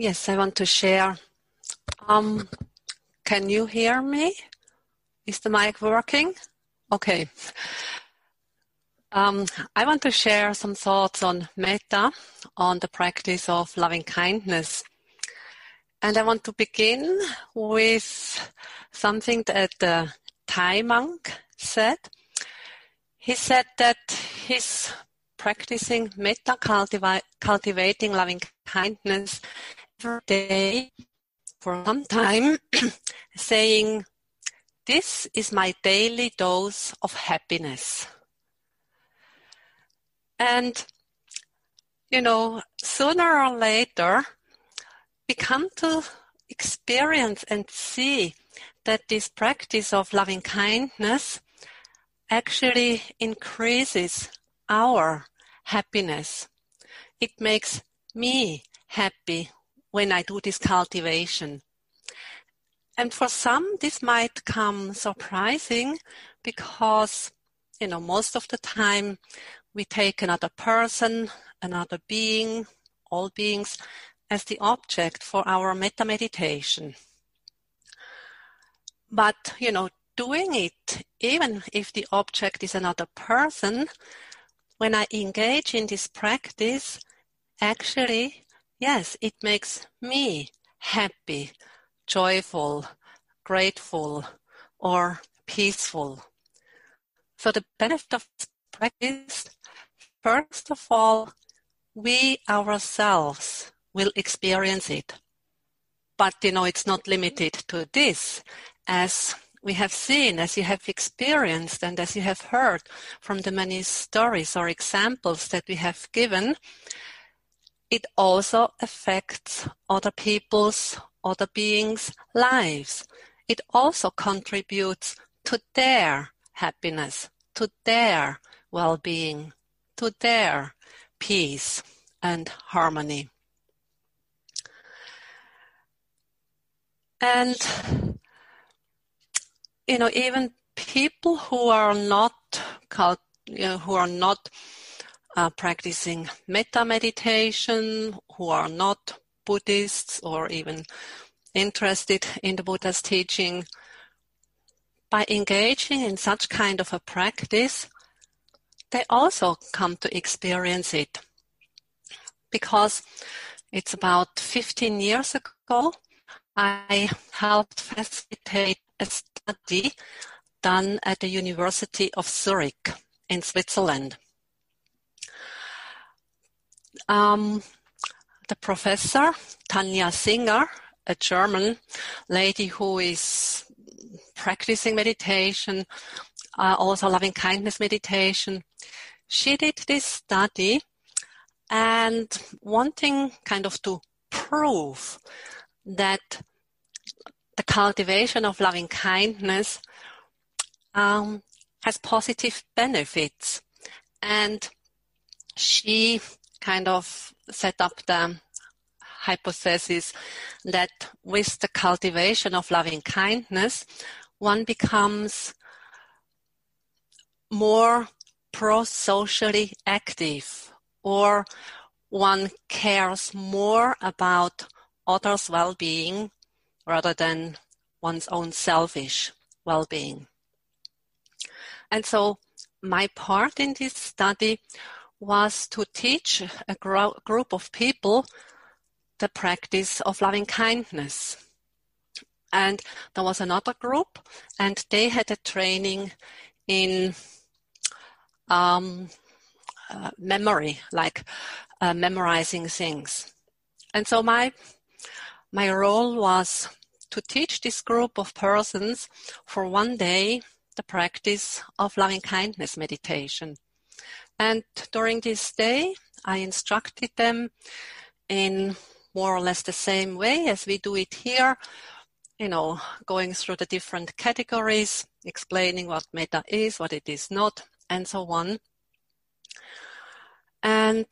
Yes, I want to share. Um, can you hear me? Is the mic working? Okay. Um, I want to share some thoughts on metta, on the practice of loving kindness. And I want to begin with something that the Thai monk said. He said that he's practicing metta, cultiva- cultivating loving kindness day for some time, saying, This is my daily dose of happiness. And, you know, sooner or later, we come to experience and see that this practice of loving kindness actually increases our happiness. It makes me happy when I do this cultivation. And for some, this might come surprising because, you know, most of the time we take another person, another being, all beings, as the object for our metta meditation. But, you know, doing it, even if the object is another person, when I engage in this practice, actually, yes, it makes me happy, joyful, grateful, or peaceful. So the benefit of practice, first of all, we ourselves will experience it. But you know, it's not limited to this, as we have seen, as you have experienced, and as you have heard from the many stories or examples that we have given, it also affects other people's, other beings' lives. It also contributes to their happiness, to their well being, to their peace and harmony. And you know, even people who are not you know, who are not uh, practicing metta meditation, who are not Buddhists or even interested in the Buddha's teaching, by engaging in such kind of a practice, they also come to experience it. Because it's about 15 years ago, I helped facilitate a study done at the University of Zurich in Switzerland. Um, the professor, Tania Singer, a German lady who is practicing meditation, uh, also loving kindness meditation, she did this study and wanting kind of to prove that the cultivation of loving kindness um, has positive benefits. And she kind of set up the hypothesis that with the cultivation of loving kindness, one becomes more pro-socially active or one cares more about others' well-being rather than one's own selfish well-being. And so my part in this study was to teach a gro- group of people the practice of loving kindness. And there was another group, and they had a training in um, uh, memory, like uh, memorizing things. And so my my role was to teach this group of persons for one day the practice of loving kindness meditation. And during this day, I instructed them in more or less the same way as we do it here, you know, going through the different categories, explaining what metta is, what it is not, and so on. And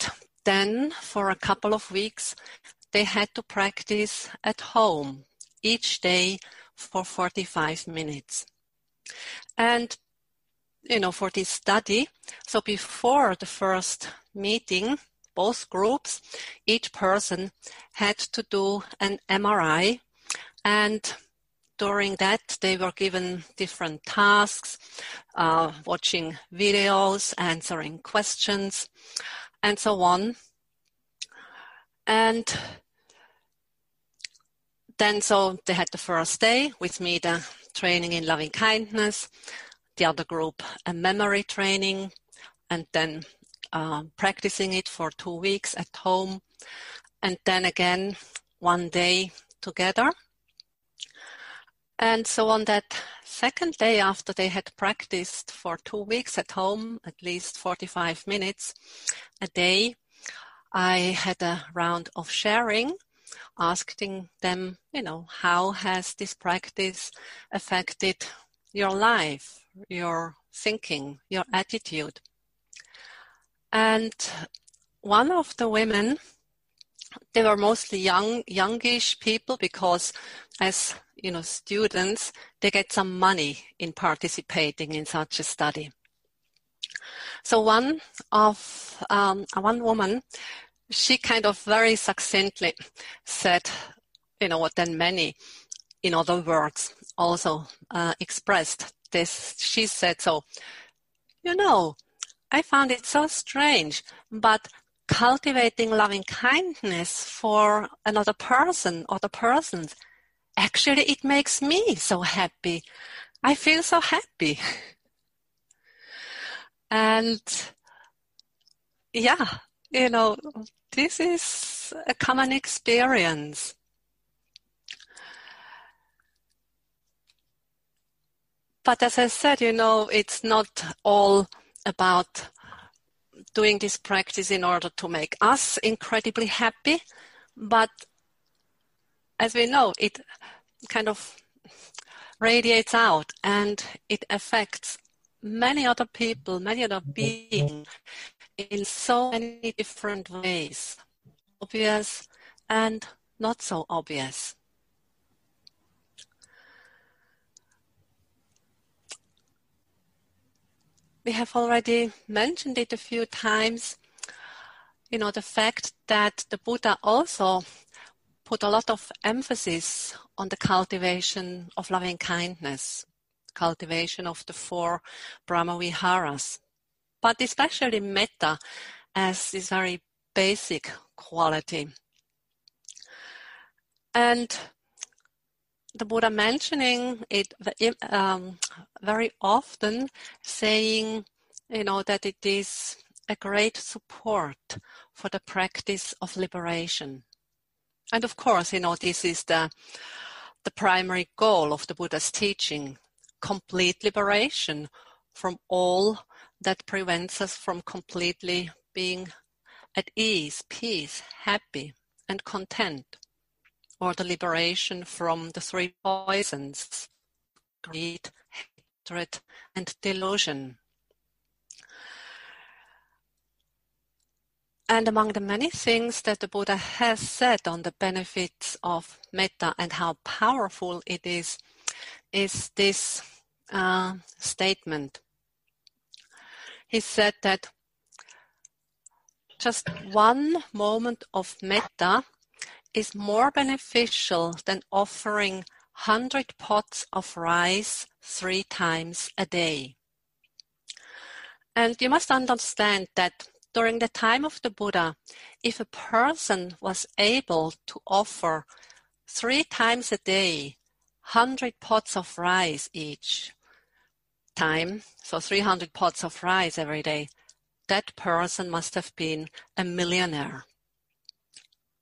then for a couple of weeks, they had to practice at home each day for 45 minutes. And, you know, for this study, so before the first meeting, both groups, each person had to do an MRI and during that they were given different tasks, uh, watching videos, answering questions, and so on. And then so they had the first day with me the training in loving kindness, the other group a memory training, and then uh, practicing it for two weeks at home, and then again one day together. And so on that second day after they had practiced for two weeks at home, at least 45 minutes a day, I had a round of sharing, asking them, you know, how has this practice affected your life, your thinking, your attitude? And one of the women, they were mostly young, youngish people because as you know, students, they get some money in participating in such a study. So one of um, one woman, she kind of very succinctly said, you know, what then many, in other words, also uh, expressed this. She said, so, you know, I found it so strange, but cultivating loving kindness for another person or the persons actually it makes me so happy. I feel so happy. and yeah, you know, this is a common experience. But as I said, you know, it's not all about doing this practice in order to make us incredibly happy, but as we know, it kind of radiates out and it affects many other people, many other beings in so many different ways, obvious and not so obvious. We have already mentioned it a few times, you know, the fact that the Buddha also put a lot of emphasis on the cultivation of loving kindness, cultivation of the four Brahmaviharas, but especially metta as this very basic quality. And the Buddha mentioning it um, very often, saying, you know, that it is a great support for the practice of liberation. And of course, you know, this is the, the primary goal of the Buddha's teaching, complete liberation from all that prevents us from completely being at ease, peace, happy, and content, or the liberation from the three poisons, greed, hatred, and delusion. And among the many things that the Buddha has said on the benefits of metta and how powerful it is, is this uh, statement. He said that just one moment of metta is more beneficial than offering 100 pots of rice three times a day. And you must understand that during the time of the Buddha, if a person was able to offer three times a day, 100 pots of rice each time, so 300 pots of rice every day, that person must have been a millionaire.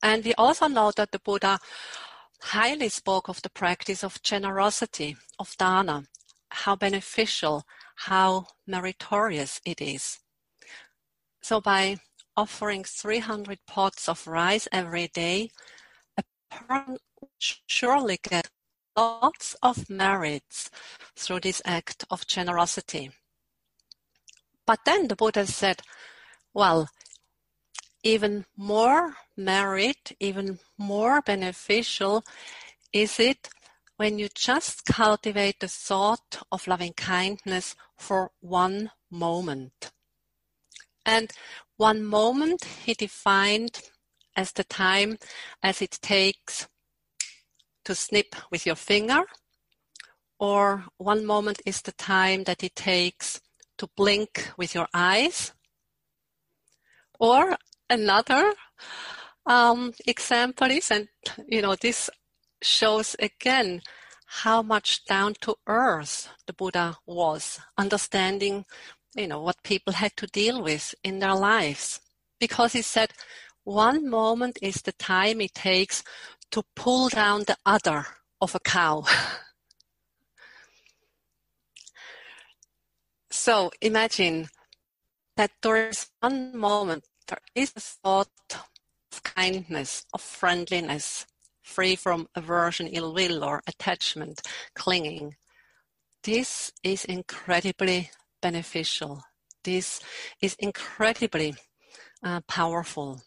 And we also know that the Buddha highly spoke of the practice of generosity, of dana, how beneficial, how meritorious it is. So by offering 300 pots of rice every day, a person surely get lots of merits through this act of generosity. But then the Buddha said, well, even more merit, even more beneficial is it when you just cultivate the thought of loving kindness for one moment. And one moment he defined as the time as it takes to snip with your finger, or one moment is the time that it takes to blink with your eyes, or another um, example is, and you know, this shows again how much down to earth the Buddha was, understanding, you know, what people had to deal with in their lives. Because he said, one moment is the time it takes to pull down the udder of a cow. so imagine that there is one moment, there is a thought of kindness, of friendliness, free from aversion, ill will, or attachment, clinging. This is incredibly beneficial. This is incredibly uh, powerful.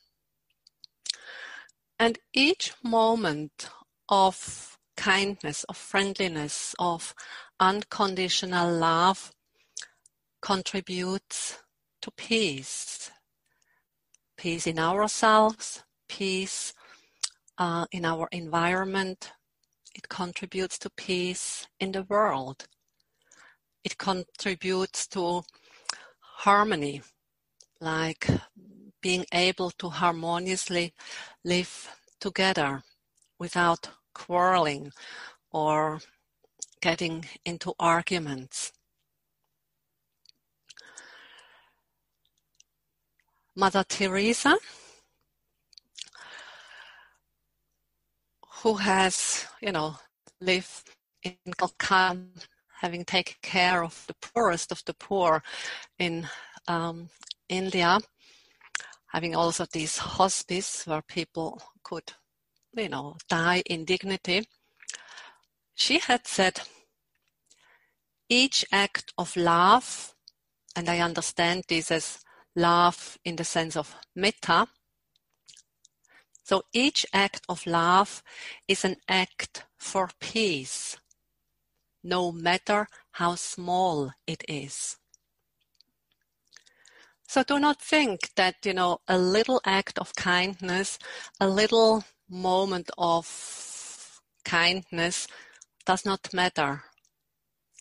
And each moment of kindness, of friendliness, of unconditional love contributes to peace. Peace in ourselves, peace uh, in our environment. It contributes to peace in the world. It contributes to harmony, like being able to harmoniously live together without quarreling or getting into arguments. Mother Teresa, who has, you know, lived in Calcutta, having taken care of the poorest of the poor in um, India, having also this hospice where people could, you know, die in dignity. She had said, each act of love, and I understand this as love in the sense of metta. So each act of love is an act for peace, no matter how small it is. So do not think that, you know, a little act of kindness, a little moment of kindness does not matter.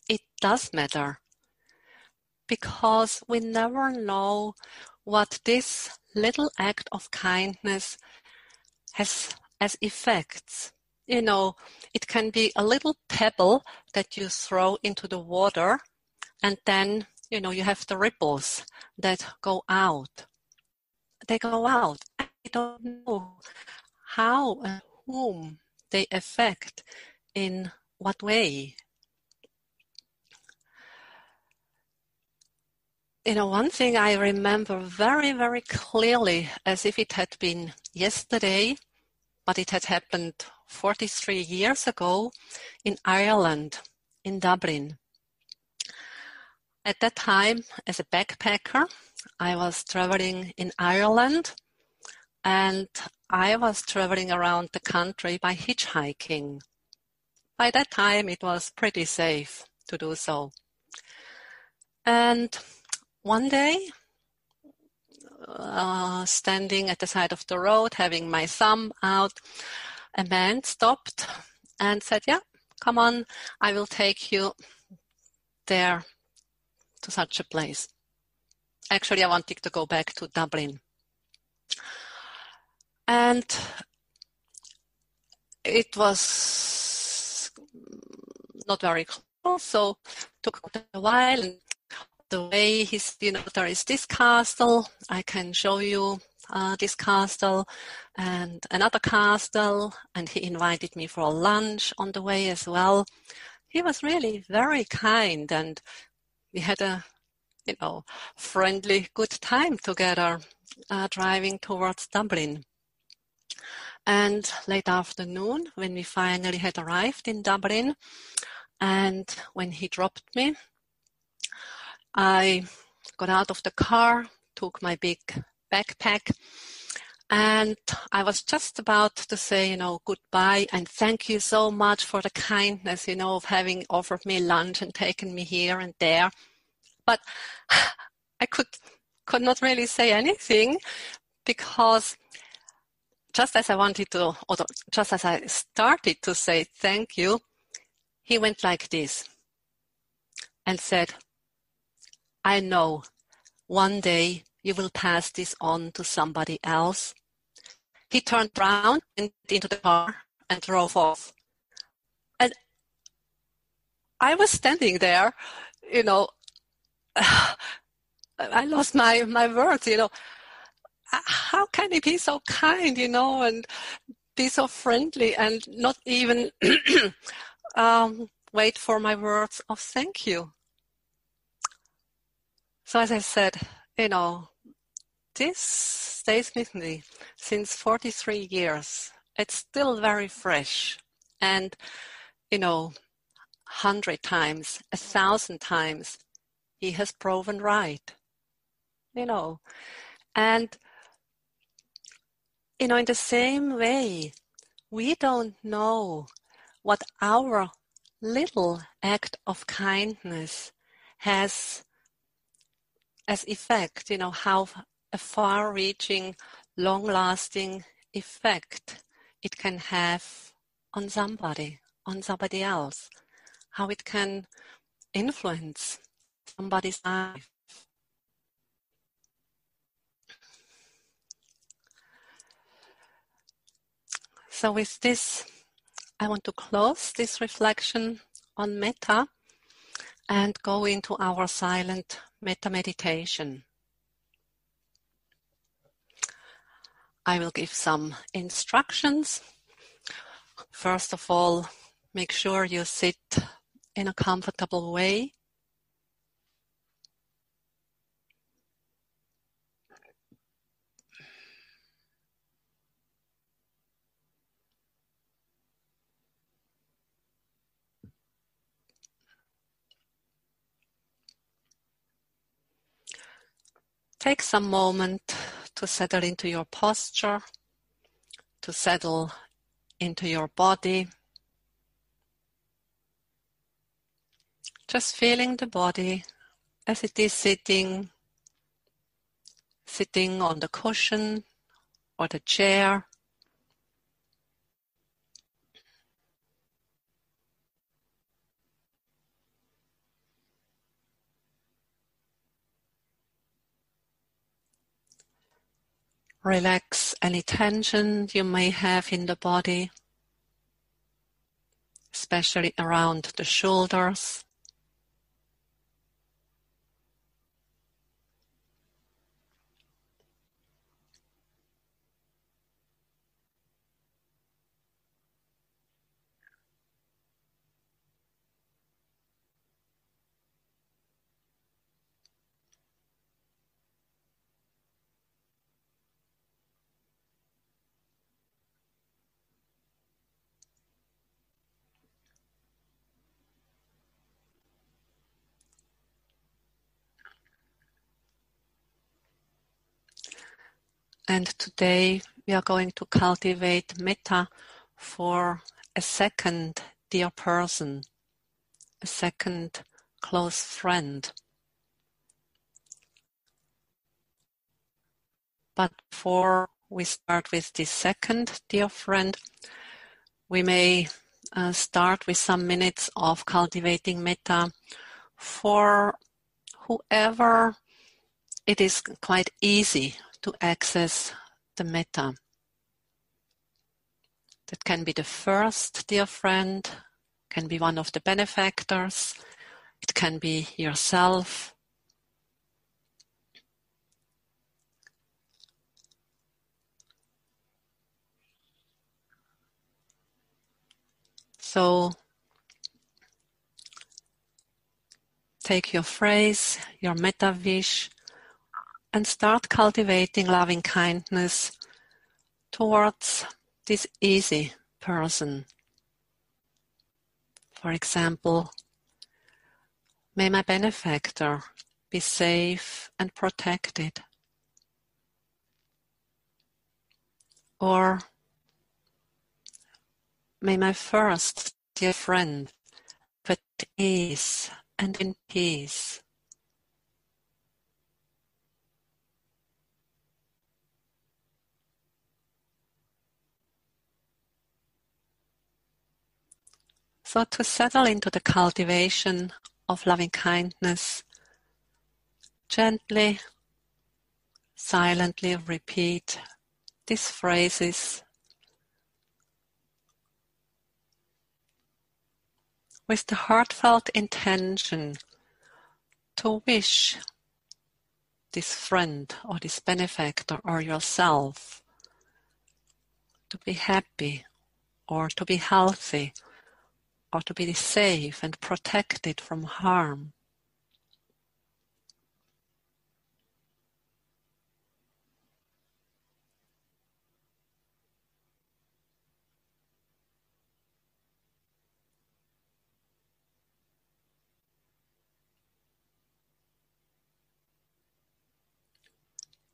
It does matter because we never know what this little act of kindness has as effects. You know, it can be a little pebble that you throw into the water and then, you know, you have the ripples that go out. They go out. I don't know how and whom they affect in what way. You know, one thing I remember very, very clearly as if it had been yesterday, but it had happened 43 years ago in Ireland, in Dublin. At that time, as a backpacker, I was traveling in Ireland and I was traveling around the country by hitchhiking. By that time, it was pretty safe to do so. And one day, uh, standing at the side of the road, having my thumb out, a man stopped and said, Yeah, come on, I will take you there to such a place. Actually, I wanted to go back to Dublin. And it was not very close, so took a while. And the way he's, you know, there is this castle, I can show you uh, this castle and another castle, and he invited me for lunch on the way as well. He was really very kind, and we had a, you know, friendly, good time together uh, driving towards Dublin. And late afternoon, when we finally had arrived in Dublin, and when he dropped me, I got out of the car, took my big backpack, and I was just about to say, you know, goodbye and thank you so much for the kindness, you know, of having offered me lunch and taken me here and there. But I could could not really say anything because just as I wanted to, or just as I started to say thank you, he went like this and said, I know one day you will pass this on to somebody else. He turned around into the car and drove off. And I was standing there, you know, I lost my, my words, you know. How can he be so kind, you know, and be so friendly and not even um, wait for my words of thank you? So as I said, you know, this stays with me since 43 years. It's still very fresh. And, you know, hundred times, a thousand times, he has proven right. You know, and, you know, in the same way, we don't know what our little act of kindness has as effect, you know, how a far reaching, long lasting effect it can have on somebody, on somebody else, how it can influence somebody's life. So, with this, I want to close this reflection on metta and go into our silent metta meditation. I will give some instructions. First of all, make sure you sit in a comfortable way. Take some moment to settle into your posture, to settle into your body. Just feeling the body as it is sitting, sitting on the cushion or the chair. Relax any tension you may have in the body, especially around the shoulders. And today we are going to cultivate metta for a second dear person, a second close friend. But before we start with the second dear friend, we may uh, start with some minutes of cultivating metta for whoever it is quite easy to access the metta. That can be the first dear friend, can be one of the benefactors, it can be yourself. So take your phrase, your metta wish, and start cultivating loving kindness towards this easy person. For example, may my benefactor be safe and protected. Or may my first dear friend be at ease and in peace. So to settle into the cultivation of loving kindness, gently, silently repeat these phrases. With the heartfelt intention to wish this friend or this benefactor or yourself to be happy or to be healthy or to be safe and protected from harm.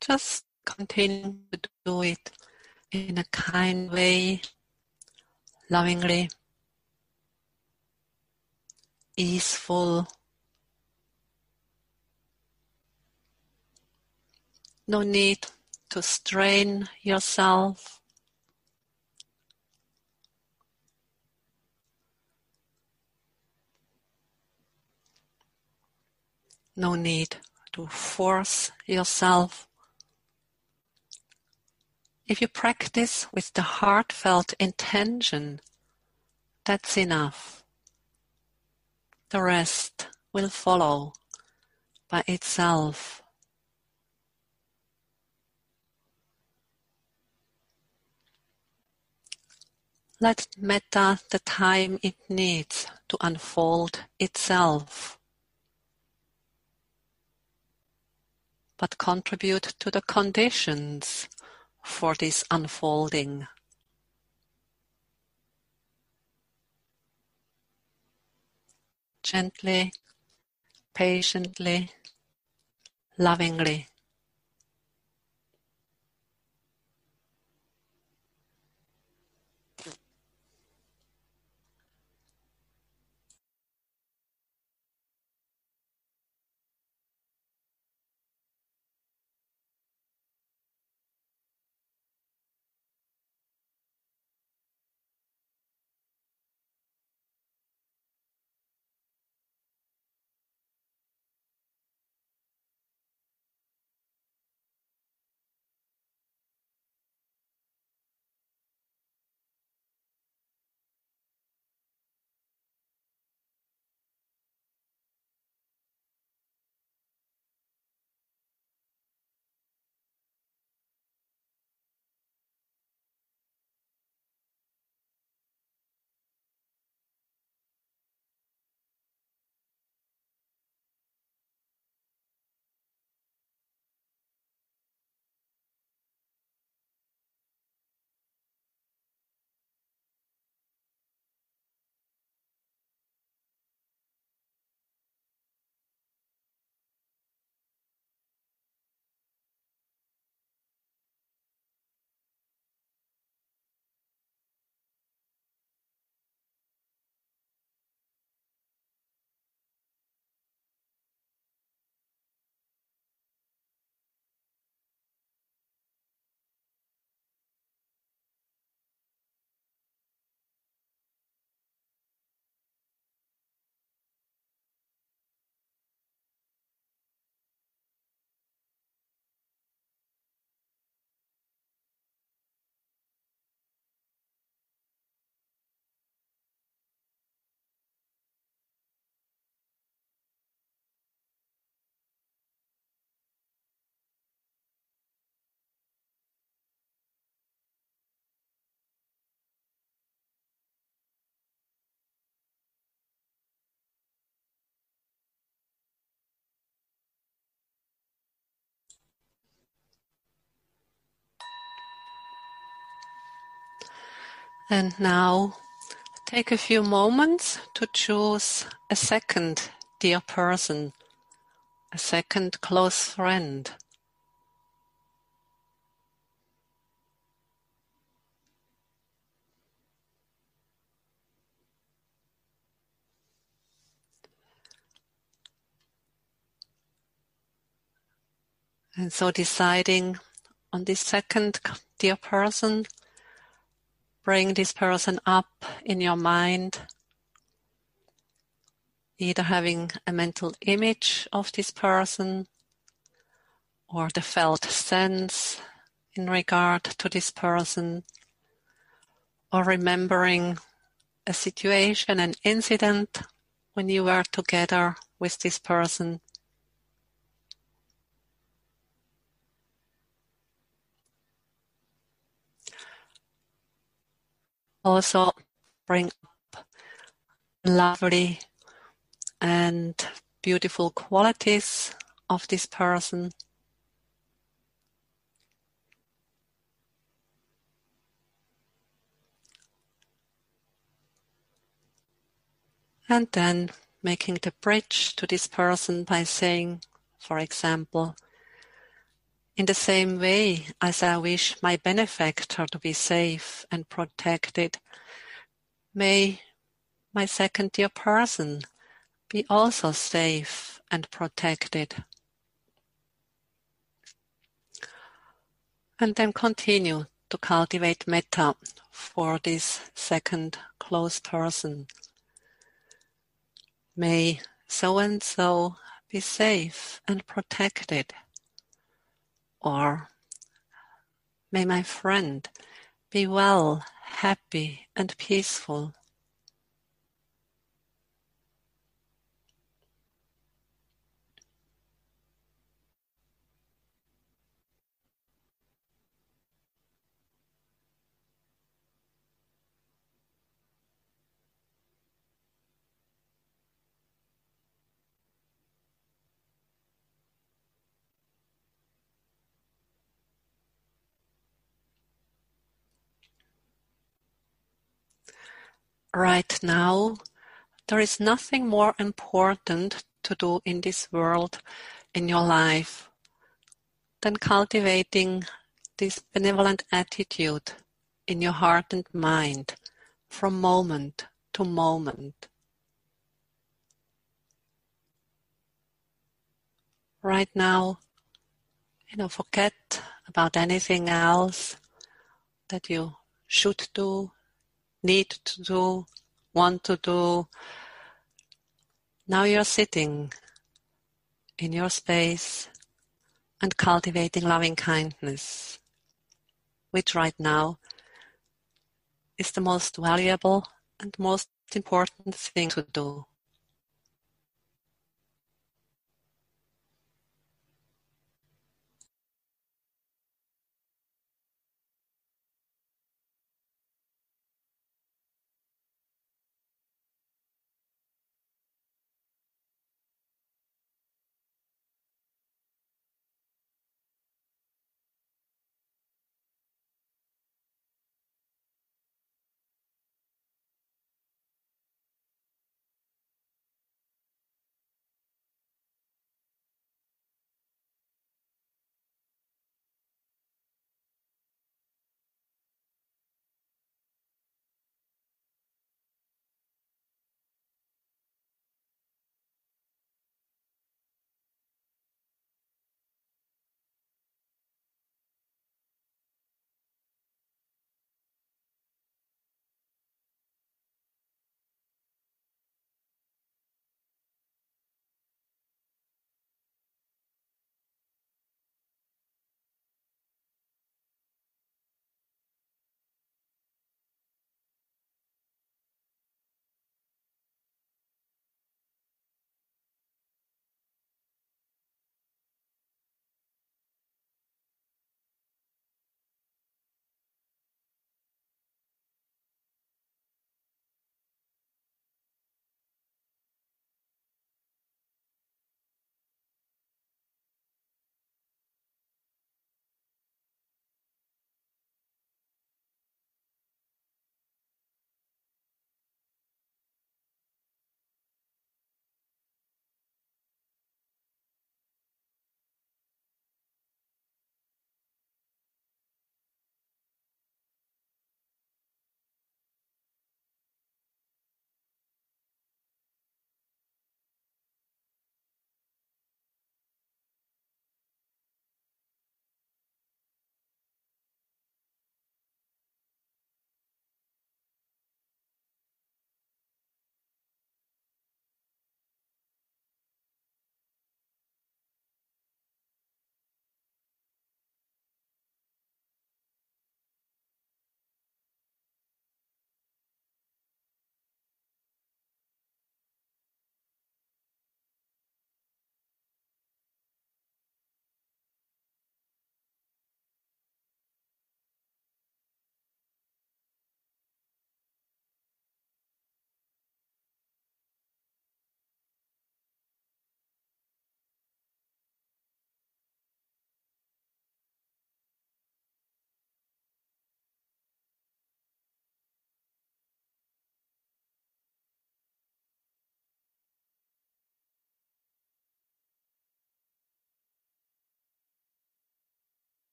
Just continue to do it in a kind way, lovingly, easeful. No need to strain yourself. No need to force yourself. If you practice with the heartfelt intention, that's enough. The rest will follow by itself. Let metta the time it needs to unfold itself. But contribute to the conditions for this unfolding. Gently, patiently, lovingly. And now take a few moments to choose a second dear person, a second close friend. And so deciding on this second dear person, bring this person up in your mind either having a mental image of this person or the felt sense in regard to this person or remembering a situation, an incident when you were together with this person. Also bring up lovely and beautiful qualities of this person. And then making the bridge to this person by saying, for example, in the same way as I wish my benefactor to be safe and protected, may my second dear person be also safe and protected. And then continue to cultivate metta for this second close person. May so and so be safe and protected. Or may my friend be well, happy, and peaceful. Right now, there is nothing more important to do in this world, in your life, than cultivating this benevolent attitude in your heart and mind from moment to moment. Right now, you know, forget about anything else that you should do, need to do, want to do. Now you're sitting in your space and cultivating loving kindness, which right now is the most valuable and most important thing to do.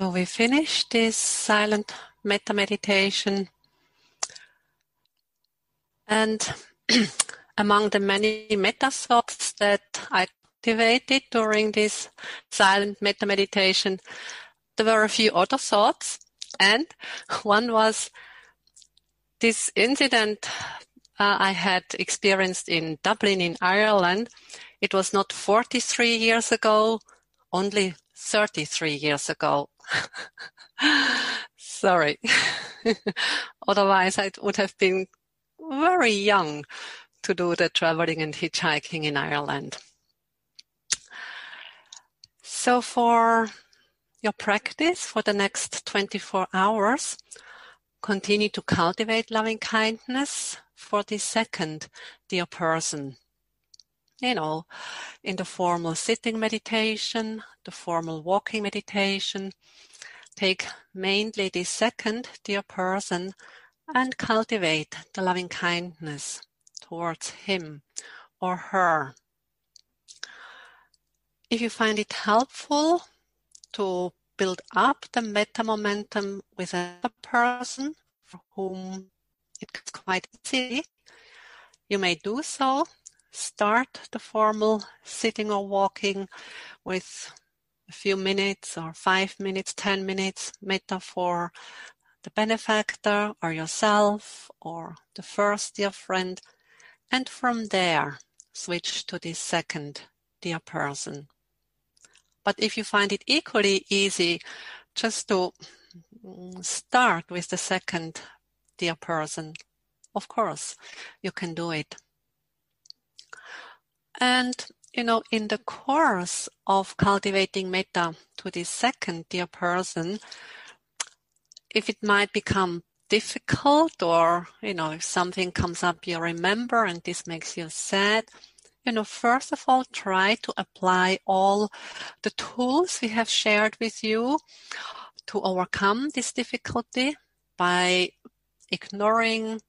So we finished this silent metta meditation. And among the many metta thoughts that I activated during this silent metta meditation, there were a few other thoughts. And one was this incident uh, I had experienced in Dublin in Ireland. It was not 43 years ago, only 33 years ago. Sorry. Otherwise, I would have been very young to do the traveling and hitchhiking in Ireland. So for your practice for the next 24 hours, continue to cultivate loving kindness for the second dear person. You know, in the formal sitting meditation, the formal walking meditation, take mainly the second dear person and cultivate the loving kindness towards him or her. If you find it helpful to build up the metta momentum with a person for whom it's quite easy, you may do so. Start the formal sitting or walking with a few minutes or five minutes, ten minutes metta for the benefactor or yourself or the first dear friend. And from there, switch to the second dear person. But if you find it equally easy just to mm, start with the second dear person, of course, you can do it. And, you know, in the course of cultivating metta to the second dear person, if it might become difficult or, you know, if something comes up you remember and this makes you sad, you know, first of all, try to apply all the tools we have shared with you to overcome this difficulty by ignoring,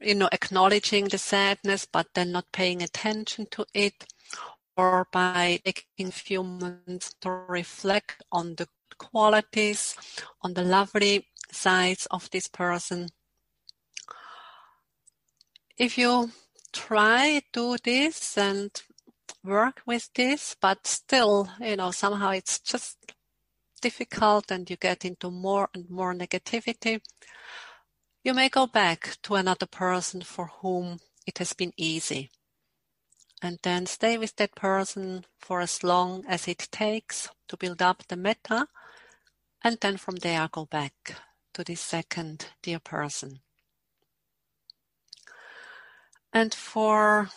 you know, acknowledging the sadness, but then not paying attention to it, or by taking a few moments to reflect on the qualities, on the lovely sides of this person. If you try do this and work with this, but still, you know, somehow it's just difficult and you get into more and more negativity, you may go back to another person for whom it has been easy. And then stay with that person for as long as it takes to build up the metta And then from there, go back to the second dear person. And for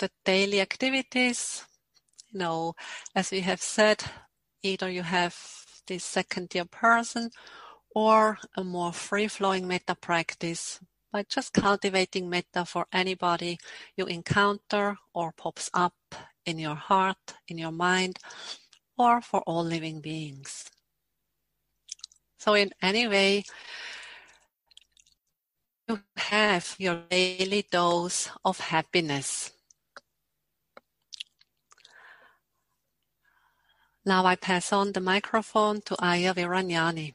the daily activities, you know, as we have said, either you have this second dear person or a more free flowing metta practice by just cultivating metta for anybody you encounter or pops up in your heart, in your mind, or for all living beings. So, in any way, you have your daily dose of happiness. Now I pass on the microphone to Aya Viranyani.